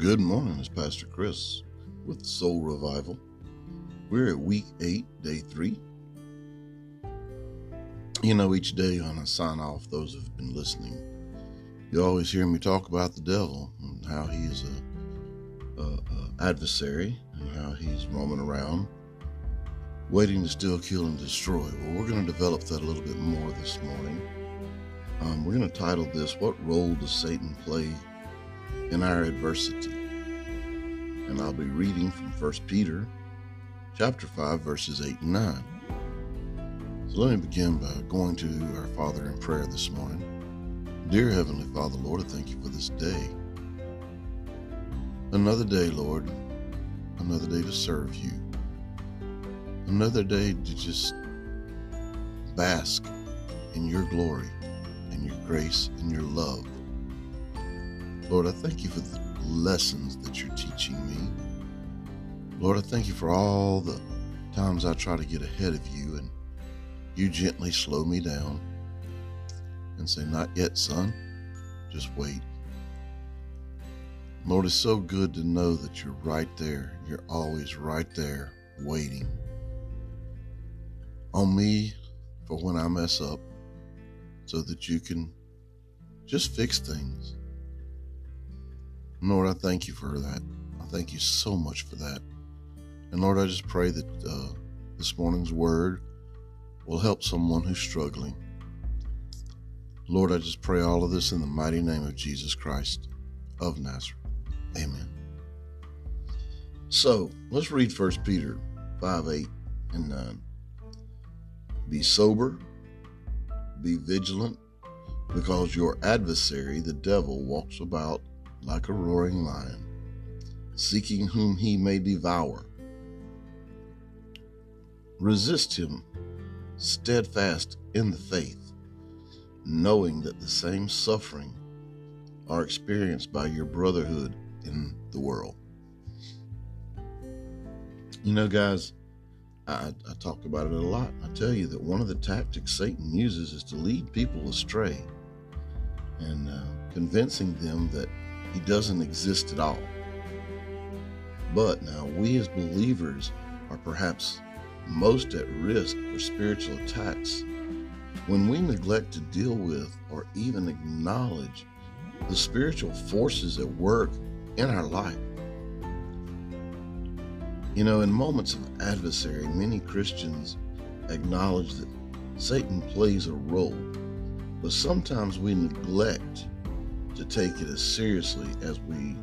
Good morning, it's Pastor Chris with Soul Revival. We're at week eight, day three. You know, each day when I sign off, those who've been listening, you always hear me talk about the devil and how he is a, a, a adversary and how he's roaming around, waiting to steal, kill, and destroy. Well, we're going to develop that a little bit more this morning. Um, we're going to title this "What Role Does Satan Play in our adversity. And I'll be reading from 1 Peter chapter 5 verses 8 and 9. So let me begin by going to our Father in prayer this morning. Dear Heavenly Father, Lord, I thank you for this day. Another day, Lord, another day to serve you. Another day to just bask in your glory and your grace and your love. Lord, I thank you for the lessons that you're teaching me. Lord, I thank you for all the times I try to get ahead of you and you gently slow me down and say, Not yet, son. Just wait. Lord, it's so good to know that you're right there. You're always right there waiting on me for when I mess up so that you can just fix things Lord, I thank you for that. I thank you so much for that. And Lord, I just pray that uh, this morning's word will help someone who's struggling. Lord, I just pray all of this in the mighty name of Jesus Christ of Nazareth. Amen. So let's read 1 Peter 5 8 and 9. Be sober, be vigilant, because your adversary, the devil, walks about like a roaring lion, seeking whom he may devour. Resist him, steadfast in the faith, knowing that the same suffering are experienced by your brotherhood in the world. You know, guys, I, I talk about it a lot. I tell you that one of the tactics Satan uses is to lead people astray and uh, convincing them that he doesn't exist at all. But now, we as believers are perhaps most at risk for spiritual attacks when we neglect to deal with or even acknowledge the spiritual forces at work in our life. You know, in moments of adversary, many Christians acknowledge that Satan plays a role, but sometimes we neglect to take it as seriously as we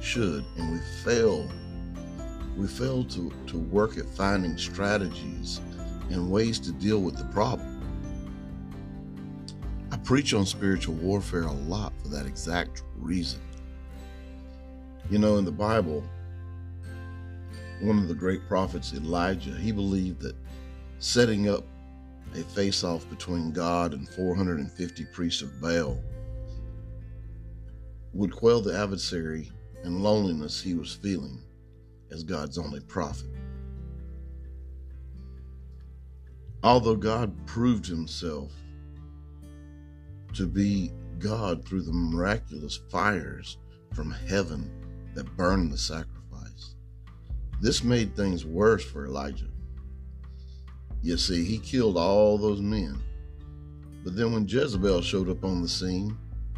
should, and we fail. We fail to, to work at finding strategies and ways to deal with the problem. I preach on spiritual warfare a lot for that exact reason. You know, in the Bible, one of the great prophets, Elijah, he believed that setting up a face off between God and 450 priests of Baal would quell the adversary and loneliness he was feeling as God's only prophet. Although God proved himself to be God through the miraculous fires from heaven that burned the sacrifice, this made things worse for Elijah. You see, he killed all those men. But then when Jezebel showed up on the scene,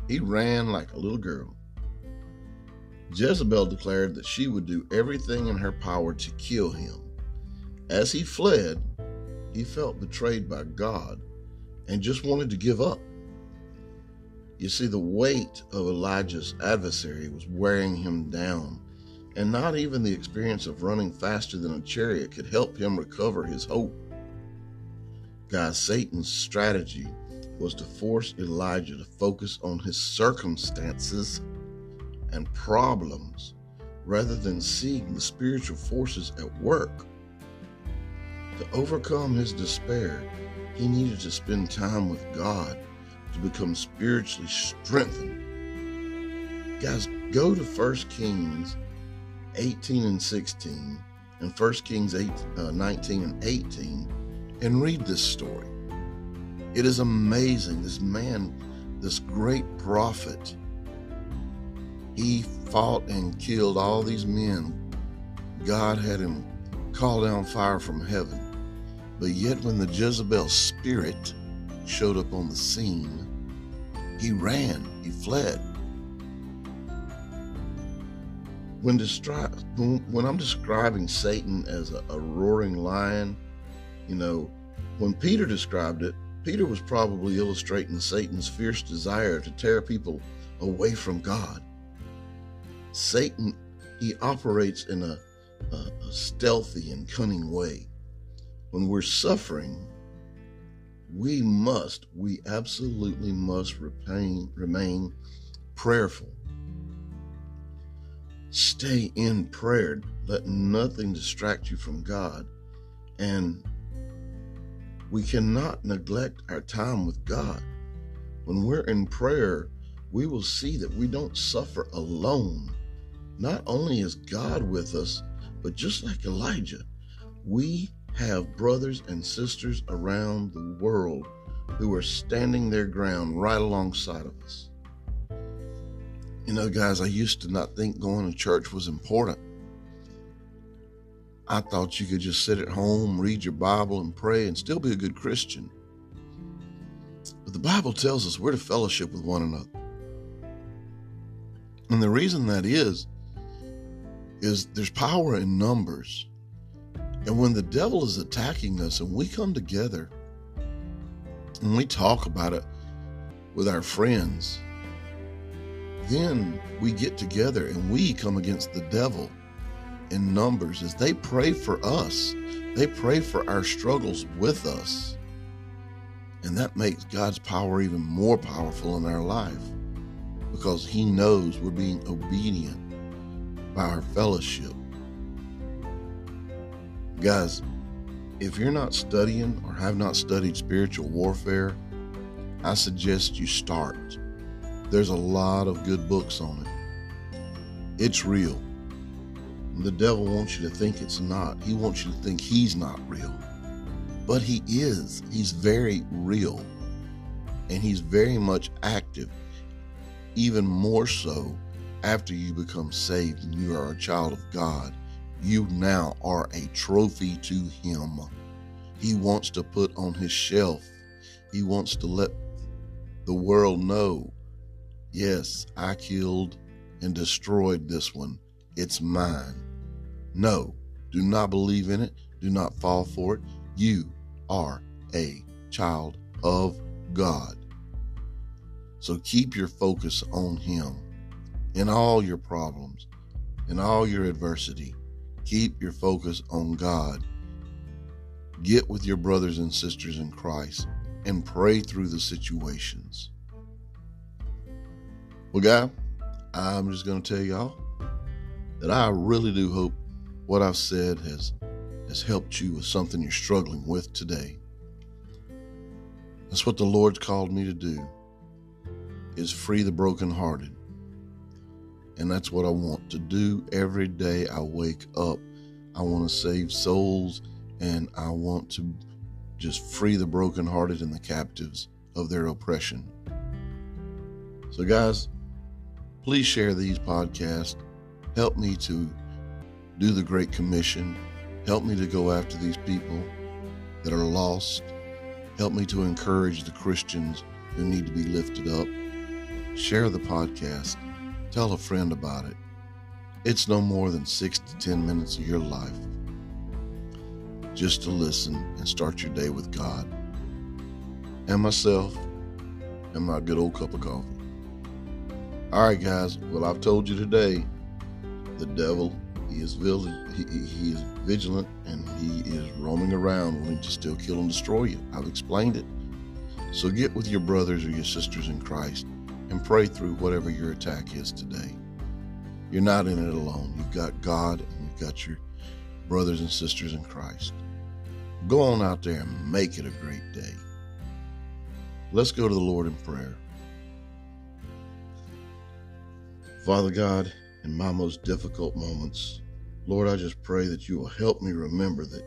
he ran like a little girl. Jezebel declared that she would do everything in her power to kill him. As he fled, he felt betrayed by God and just wanted to give up. You see, the weight of Elijah's adversary was wearing him down, and not even the experience of running faster than a chariot could help him recover his hope. God, Satan's strategy was to force Elijah to focus on his circumstances and problems rather than seeing the spiritual forces at work. To overcome his despair, he needed to spend time with God to become spiritually strengthened. Guys, go to 1 Kings 18 and 16 and 1 Kings 8, uh, 19 and 18 and read this story. It is amazing. This man, this great prophet, He fought and killed all these men. God had him call down fire from heaven. But yet, when the Jezebel spirit showed up on the scene, he ran, he fled. When, destri- when I'm describing Satan as a, a roaring lion, you know, when Peter described it, Peter was probably illustrating Satan's fierce desire to tear people away from God. Satan, he operates in a, a, a stealthy and cunning way. When we're suffering, we must, we absolutely must remain, remain prayerful. Stay in prayer. Let nothing distract you from God. And we cannot neglect our time with God. When we're in prayer, we will see that we don't suffer alone. Not only is God with us, but just like Elijah, we have brothers and sisters around the world who are standing their ground right alongside of us. You know, guys, I used to not think going to church was important. I thought you could just sit at home, read your Bible, and pray and still be a good Christian. But the Bible tells us we're to fellowship with one another. And the reason that is, is there's power in numbers. And when the devil is attacking us and we come together and we talk about it with our friends, then we get together and we come against the devil in numbers as they pray for us. They pray for our struggles with us. And that makes God's power even more powerful in our life because He knows we're being obedient by our fellowship. Guys, if you're not studying or have not studied spiritual warfare, I suggest you start. There's a lot of good books on it. It's real. The devil wants you to think it's not. He wants you to think he's not real. But he is. He's very real. And he's very much active, even more so after you become saved and you are a child of God you now are a trophy to him. He wants to put on his shelf. He wants to let the world know yes, I killed and destroyed this one. It's mine. No, do not believe in it. Do not fall for it. You are a child of God. So keep your focus on Him in all your problems, in all your adversity. Keep your focus on God. Get with your brothers and sisters in Christ and pray through the situations. Well, God, I'm just going to tell y'all that I really do hope what I've said has has helped you with something you're struggling with today. That's what the Lord's called me to do is free the brokenhearted and that's what I want to do every day I wake up. I want to save souls and I want to just free the brokenhearted and the captives of their oppression. So, guys, please share these podcasts. Help me to do the Great Commission. Help me to go after these people that are lost. Help me to encourage the Christians who need to be lifted up. Share the podcast Tell a friend about it. It's no more than six to 10 minutes of your life just to listen and start your day with God and myself and my good old cup of coffee. All right, guys. Well, I've told you today the devil, he is, he, he is vigilant and he is roaming around wanting to still kill and destroy you. I've explained it. So get with your brothers or your sisters in Christ and pray through whatever your attack is today. You're not in it alone. You've got God and you've got your brothers and sisters in Christ. Go on out there and make it a great day. Let's go to the Lord in prayer. Father God, in my most difficult moments, Lord, I just pray that you will help me remember that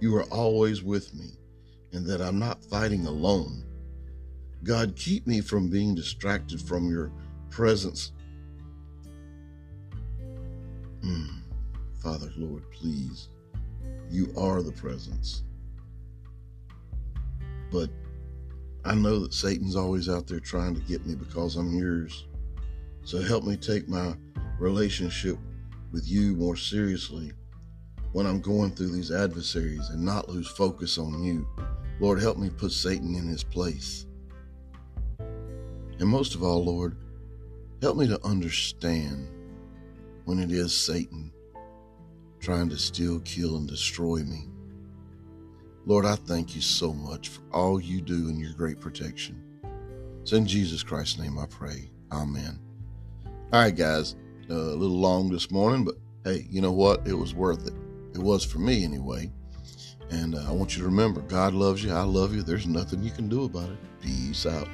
you are always with me and that I'm not fighting alone God, keep me from being distracted from your presence Mm. Father, Lord, please, you are the presence. But I know that Satan's always out there trying to get me because I'm yours. So help me take my relationship with you more seriously when I'm going through these adversaries and not lose focus on you. Lord, help me put Satan in his place. And most of all, Lord, help me to understand when it is Satan trying to steal, kill, and destroy me. Lord, I thank you so much for all you do and your great protection. It's in Jesus Christ's name I pray. Amen. All right, guys, uh, a little long this morning, but hey, you know what? It was worth it. It was for me anyway. And uh, I want you to remember God loves you. I love you. There's nothing you can do about it. Peace out.